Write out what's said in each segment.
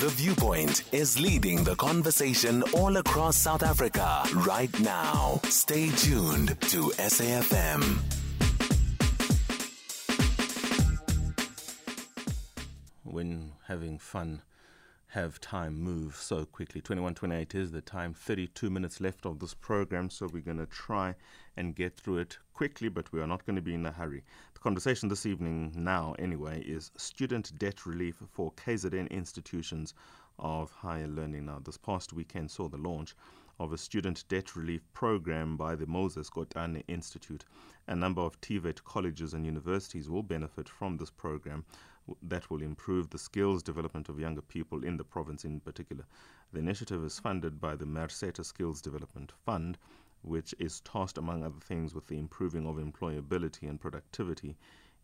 The Viewpoint is leading the conversation all across South Africa right now. Stay tuned to SAFM. When having fun, have time move so quickly. 21:28 is the time. 32 minutes left of this program, so we're going to try and get through it quickly, but we are not going to be in a hurry. The conversation this evening, now anyway, is student debt relief for KZN institutions of higher learning. Now, this past weekend saw the launch of a student debt relief program by the Moses Kotane Institute. A number of TVET colleges and universities will benefit from this program that will improve the skills development of younger people in the province in particular. The initiative is funded by the Merseta Skills Development Fund, which is tasked, among other things, with the improving of employability and productivity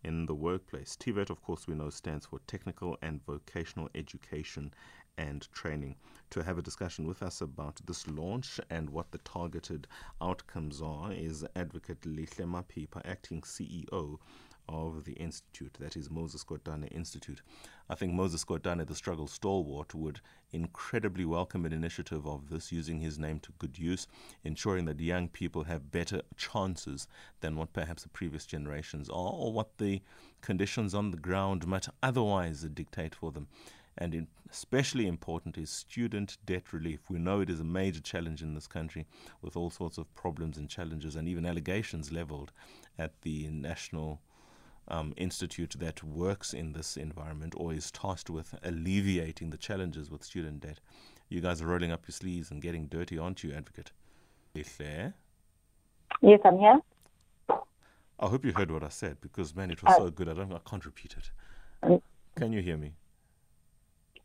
in the workplace. TVET, of course, we know stands for Technical and Vocational Education and Training. To have a discussion with us about this launch and what the targeted outcomes are is Advocate Lihle Mapipa, Acting CEO of the institute, that is Moses Kotane Institute. I think Moses Kotane, the struggle stalwart, would incredibly welcome an initiative of this, using his name to good use, ensuring that young people have better chances than what perhaps the previous generations are, or what the conditions on the ground might otherwise dictate for them. And in, especially important is student debt relief. We know it is a major challenge in this country with all sorts of problems and challenges and even allegations leveled at the national um, institute that works in this environment or is tasked with alleviating the challenges with student debt. You guys are rolling up your sleeves and getting dirty, aren't you, Advocate? Claire? Yes, I'm here. I hope you heard what I said because, man, it was uh, so good. I don't. I can't repeat it. Um, Can you hear me?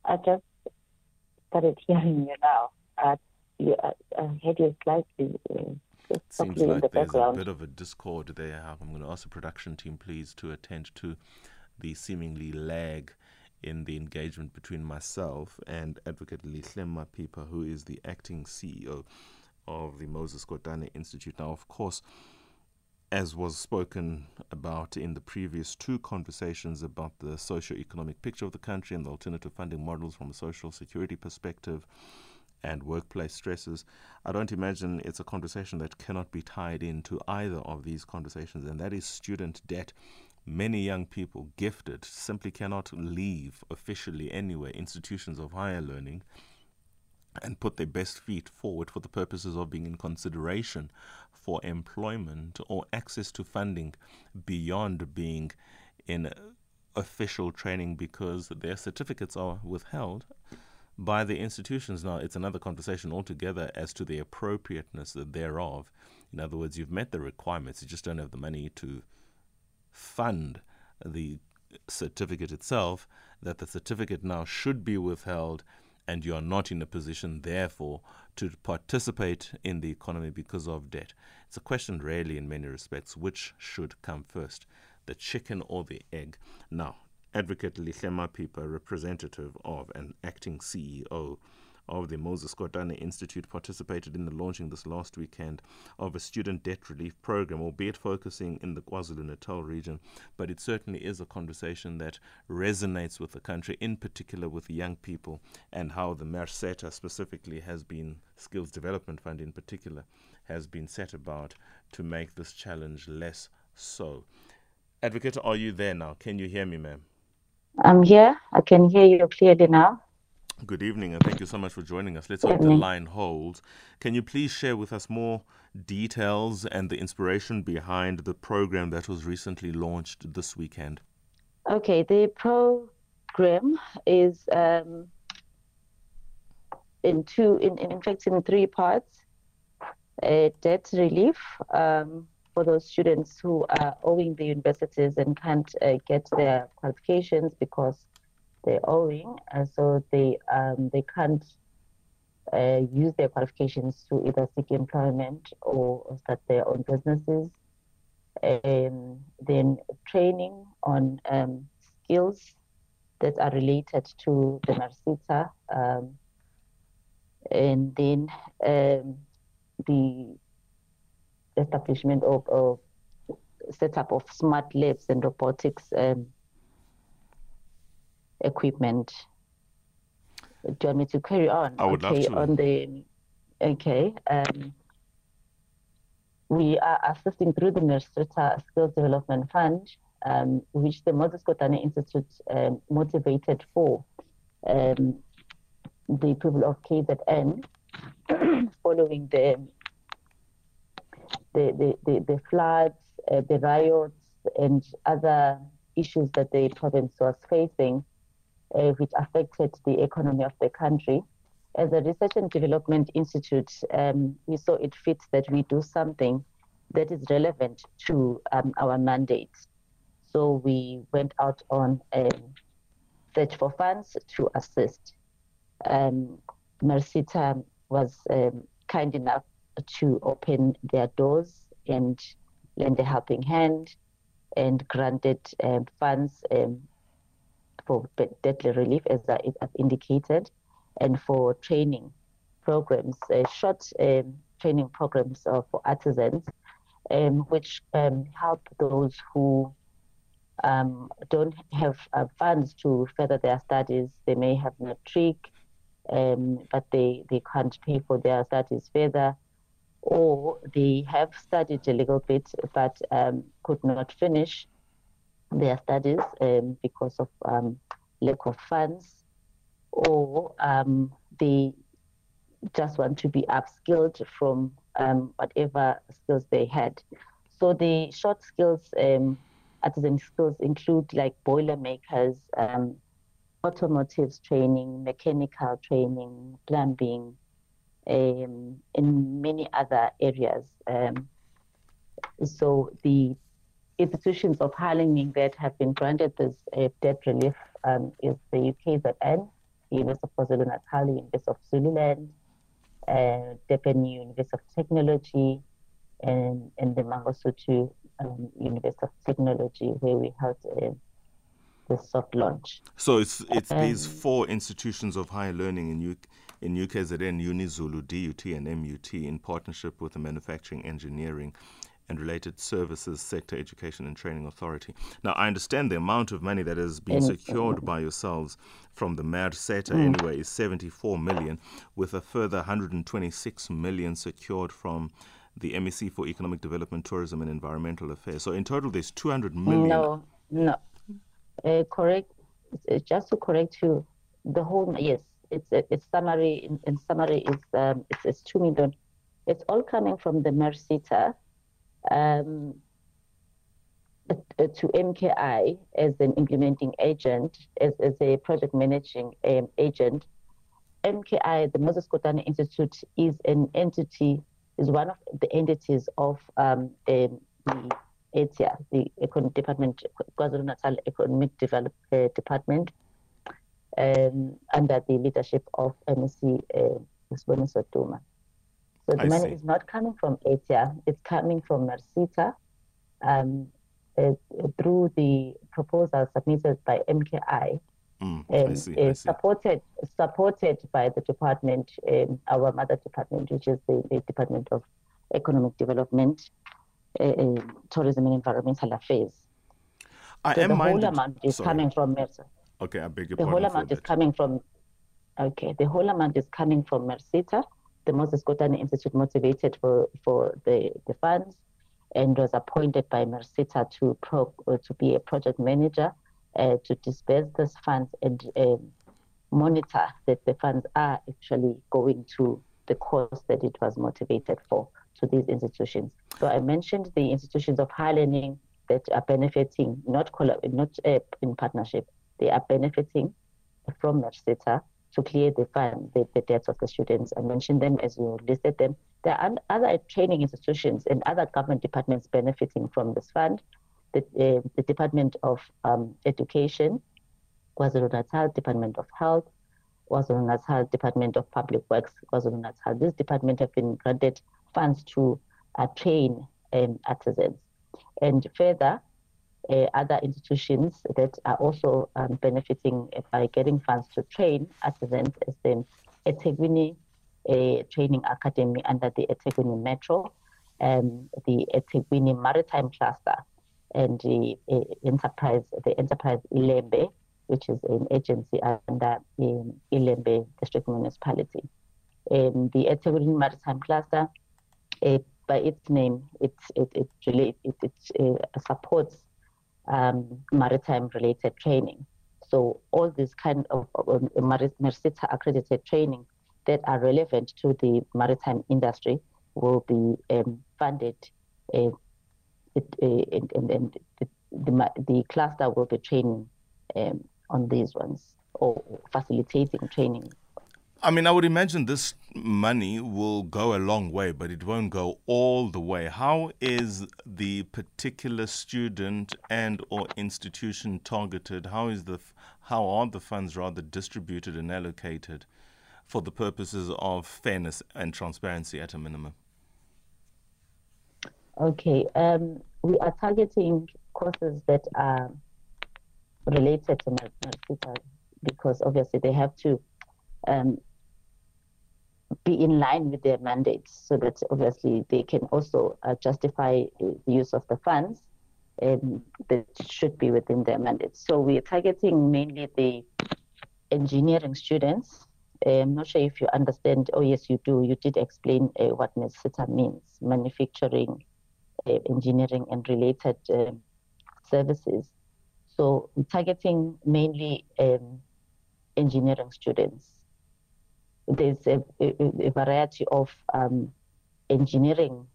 I just started hearing you now. Uh, you, uh, I heard you slightly. Uh, seems like the there's background. a bit of a discord there. I'm going to ask the production team, please, to attend to the seemingly lag in the engagement between myself and Advocate Lihle Mapipa, who is the acting CEO of the Moses Kotane Institute. Now, of course, as was spoken about in the previous two conversations about the socio-economic picture of the country and the alternative funding models from a social security perspective, and workplace stresses. I don't imagine it's a conversation that cannot be tied into either of these conversations, and that is student debt. Many young people, gifted, simply cannot leave officially anywhere institutions of higher learning and put their best feet forward for the purposes of being in consideration for employment or access to funding beyond being in official training because their certificates are withheld by the institutions. Now, it's another conversation altogether as to the appropriateness thereof. In other words, you've met the requirements, you just don't have the money to fund the certificate itself, that the certificate now should be withheld, and you are not in a position, therefore, to participate in the economy because of debt. It's a question, really, in many respects, which should come first, the chicken or the egg? Now, Advocate Lihle Mapipa, representative of an acting CEO of the Moses Kotane Institute, participated in the launching this last weekend of a student debt relief program, albeit focusing in the KwaZulu Natal region. But it certainly is a conversation that resonates with the country, in particular with young people, and how the Merseta specifically has been, Skills Development Fund in particular, has been set about to make this challenge less so. Advocate, are you there now? Can you hear me, ma'am? I'm here. I can hear you clearly now. Good evening, and thank you so much for joining us. Let's hope the line holds. Can you please share with us more details and the inspiration behind the program that was recently launched this weekend? Okay, the program is um, in two, in, in fact, in three parts. Uh, debt relief, um, for those students who are owing the universities and can't uh, get their qualifications because they're owing, and so they um, they can't uh, use their qualifications to either seek employment or start their own businesses. Um, then training on um, skills that are related to the Merseta, um, and then um, the establishment of, of setup of smart labs and robotics um, equipment. Do you want me to carry on? I would okay, love to. On the, okay. Um, we are assisting through the Merseta Skills Development Fund, um, which the Moses Kotane Institute um, motivated for um, the people of KZN following the the, the, the, the floods, uh, the riots, and other issues that the province was facing, uh, which affected the economy of the country. As a research and development institute, um, we saw it fit that we do something that is relevant to um, our mandate. So we went out on a search for funds to assist. Um, Merseta was um, kind enough to open their doors and lend a helping hand and granted um, funds um, for deadly relief, as I have indicated, and for training programs, uh, short um, training programs uh, for artisans, um, which um, help those who um, don't have uh, funds to further their studies. They may have matric, um, but they, they can't pay for their studies further. Or they have studied a little bit but um, could not finish their studies um, because of um, lack of funds, or um, they just want to be upskilled from um, whatever skills they had. So the short skills, um, artisan skills include like boiler makers, automotives training, mechanical training, plumbing, um, in many other areas. Um, so the institutions of higher learning that have been granted this uh, debt relief um, is the UKZN, the University of KwaZulu-Natal, University of Zululand, uh, Durban University of Technology, and, and the Mangosuthu um, University of Technology, where we held uh, the soft launch. So it's it's um, these four institutions of higher learning in UK, in UKZN, UniZulu, DUT, and MUT in partnership with the Manufacturing, Engineering, and Related Services Sector Education and Training Authority. Now, I understand the amount of money that has been secured by yourselves from the Merseta mm. anyway is 74 million, with a further 126 million secured from the MEC for Economic Development, Tourism and Environmental Affairs. So in total, there's 200 million. No, no. Uh, correct. Just to correct you, the whole, yes, it's its summary in, in, summary is um, it's, it's two million. It's all coming from the Merseta um, to MKI as an implementing agent, as, as a project managing um, agent. MKI, the Moses Kotane Institute, is an entity, is one of the entities of um, the ETIA, the Econ Department, KwaZulu Natal Economic Development uh, Department, um, under the leadership of MEC uh, Siboniso Duma. So the I money see. is not coming from ETIA, it's coming from Merseta um, uh, through the proposal submitted by MKI. Mm, um, see, uh, supported supported by the department, um, our mother department, which is the, the Department of Economic Development, uh, uh Tourism and Environmental Affairs. I so am the minded, whole amount is sorry. coming from Merseta. Okay, I beg your the pardon. whole amount is coming from. Okay, the whole amount is coming from Merseta. The Moses Kotane Institute motivated for for the the funds, and was appointed by Merseta to pro, uh, to be a project manager uh, to disperse these funds and um, monitor that the funds are actually going to the cause that it was motivated for to these institutions. So I mentioned the institutions of higher learning that are benefiting, not collab- not uh, in partnership, they are benefiting from Merseta to clear the fund, the, the debts of the students. I mentioned them as you listed them. There are other training institutions and other government departments benefiting from this fund. The, uh, the Department of um, Education, KwaZulu-Natal Department of Health, KwaZulu-Natal Department of Public Works, KwaZulu-Natal. This department have been granted funds to uh, train um, artisans. And further, uh, other institutions that are also um, benefiting by getting funds to train artisans as the eThekwini uh, Training Academy under the eThekwini Metro, um, the eThekwini Maritime Cluster, and the uh, enterprise, the enterprise Ilembe, which is an agency under um, Ilembe District Municipality. Um, the eThekwini Maritime Cluster, uh, by its name, it, it, it, really, it, it uh, supports um, maritime related training. So all these kind of um, Merseta accredited training that are relevant to the maritime industry will be um, funded uh, it, uh, and, and, and the, the, the, cluster will be training um, on these ones or facilitating training. I mean, I would imagine this money will go a long way, but it won't go all the way. How is the particular student and or institution targeted? How is the how are the funds rather distributed and allocated for the purposes of fairness and transparency at a minimum? Okay, um, we are targeting courses that are related to Merseta because obviously they have to um, be in line with their mandates so that obviously they can also uh, justify the use of the funds and that should be within their mandates. So we are targeting mainly the engineering students. I'm not sure if you understand. Oh, yes, you do. You did explain uh, what Merseta means manufacturing, uh, engineering, and related uh, services. So we're targeting mainly um, engineering students. There's a, a, a variety of um, engineering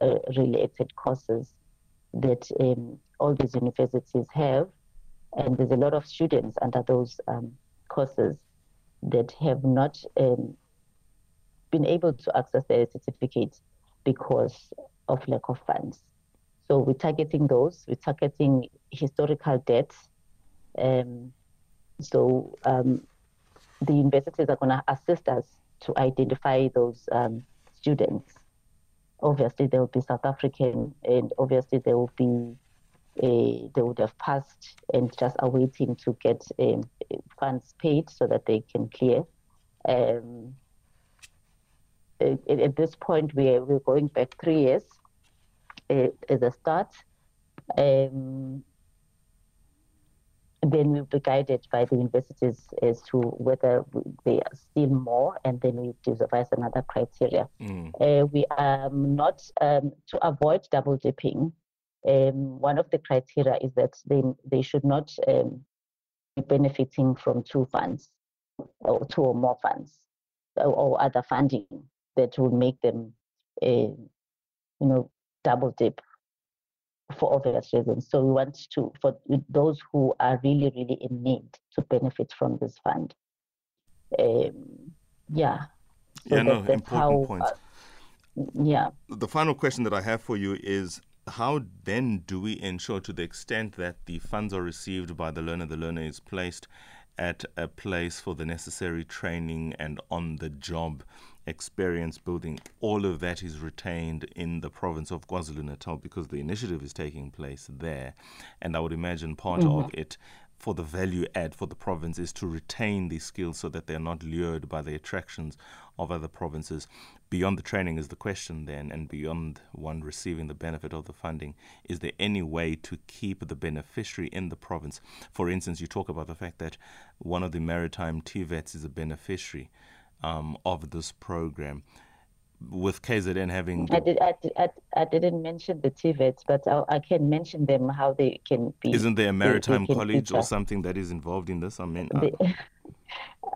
uh, related courses that um, all these universities have, and there's a lot of students under those um, courses that have not um, been able to access their certificate because of lack of funds. So we're targeting those. We're targeting historical debts. Um, so um, the universities are going to assist us to identify those um, students. Obviously, they will be South African, and obviously they will be uh, they would have passed and just awaiting to get um, funds paid so that they can clear. Um, at, at, this point, we're, we're going back three years uh, as a start. Um, then we'll be guided by the universities as to whether they are still more, and then we devise another criteria. Mm. Uh, we are not um, to avoid double dipping. Um, one of the criteria is that they they should not um, be benefiting from two funds or two or more funds or, or other funding that would make them, uh, you know, double dip for obvious reasons. So we want to, for those who are really, really in need to benefit from this fund. Um, yeah. So yeah, that, no, important how, point. Uh, yeah. The final question that I have for you is how then do we ensure to the extent that the funds are received by the learner, the learner is placed at a place for the necessary training and on the job experience building, all of that is retained in the province of KwaZulu Natal because the initiative is taking place there. And I would imagine part mm-hmm. of it for the value add for the province is to retain these skills so that they're not lured by the attractions of other provinces. Beyond the training is the question then, and beyond one receiving the benefit of the funding, is there any way to keep the beneficiary in the province? For instance, you talk about the fact that one of the maritime TVETs is a beneficiary um, of this program. With KZN having. I, did, I, I, I didn't mention the TVETs, but I, I, can mention them how they can be. Isn't there a maritime college or something that is involved in this? I mean. Uh, the,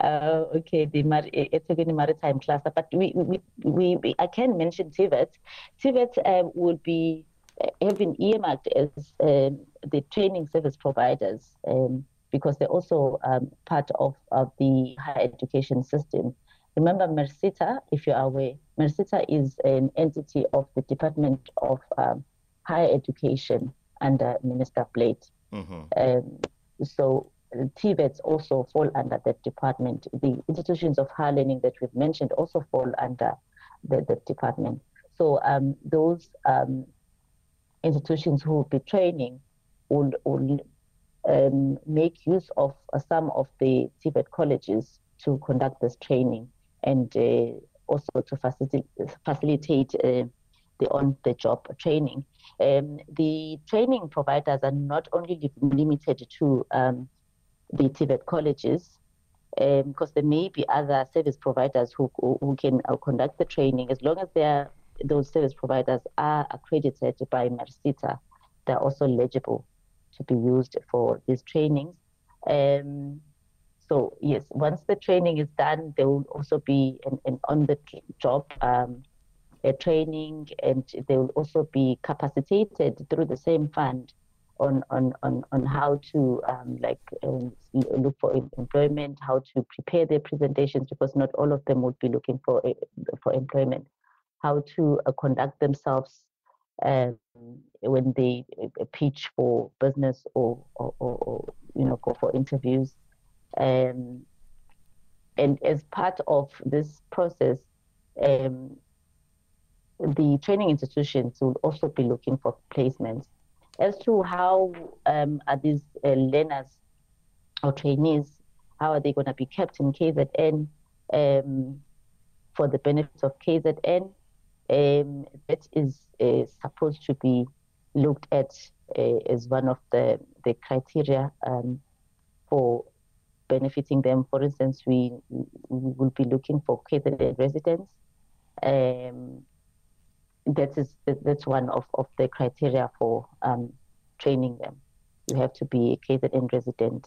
uh, okay, the Mar- it's a maritime cluster, but we, we, we, we I can mention TVETs. TVETs uh, would be uh, having earmarked as um, the training service providers um, because they're also um, part of, of the higher education system. Remember, Merseta, if you are aware, Merseta is an entity of the Department of um, Higher Education under Minister Blade. Mm-hmm. Um, so TVETs also fall under that department. The institutions of higher learning that we've mentioned also fall under the, the department. So um, those um, institutions who will be training will, will um, make use of uh, some of the TVET colleges to conduct this training and uh, also to facilitate, facilitate uh, the on-the-job training. Um, the training providers are not only limited to um, the TVET colleges, because um, there may be other service providers who, who can uh, conduct the training as long as those service providers are accredited by Merseta, they're also eligible to be used for these trainings. Um, so yes, once the training is done, there will also be an, an on-the-job um, training, and they will also be capacitated through the same fund on on on, on how to um, like um, look for employment, how to prepare their presentations, because not all of them would be looking for for employment, how to uh, conduct themselves um, when they uh, pitch for business or, or, or, or, you know go for interviews um, and as part of this process um, the training institutions will also be looking for placements as to how um, are these uh, learners or trainees how are they going to be kept in KZN um, for the benefit of KZN um, that is uh, supposed to be looked at uh, as one of the, the criteria um, for benefiting them. For instance, we, we will be looking for KZN residents. Um, that is that's one of, of the criteria for um, training them. You have to be a KZN resident.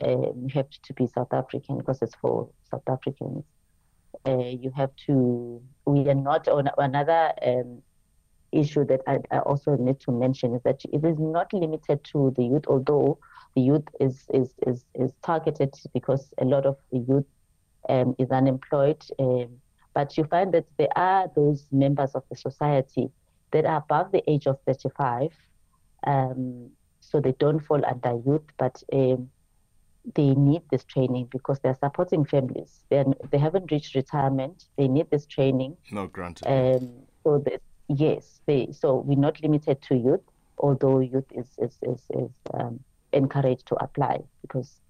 Um, you have to be South African because it's for South Africans uh, you have to, we are not on another um, issue that I, I, also need to mention is that it is not limited to the youth, although the youth is, is, is, is targeted because a lot of the youth um, is unemployed. Um, but you find that there are those members of the society that are above the age of 35. Um, so they don't fall under youth, but um, they need this training because they're supporting families. They're, they haven't reached retirement. They need this training. No, granted. Um, so yes, they, so we're not limited to youth, although youth is, is, is, is um, encouraged to apply because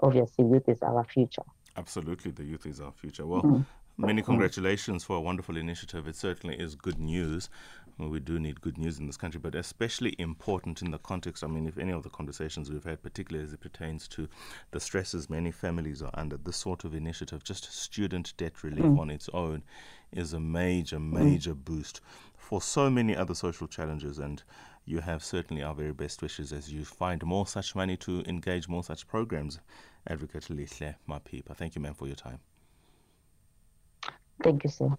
obviously youth is our future. Absolutely, the youth is our future. Well, mm-hmm. Many congratulations for a wonderful initiative. It certainly is good news. Well, we do need good news in this country, but especially important in the context. I mean, if any of the conversations we've had, particularly as it pertains to the stresses many families are under, this sort of initiative, just student debt relief mm. on its own, is a major, mm. major mm. boost for so many other social challenges. And you have certainly our very best wishes as you find more such money to engage more such programs. Advocate Lihle Mapipa. Thank you, ma'am, for your time. Thank you, sir.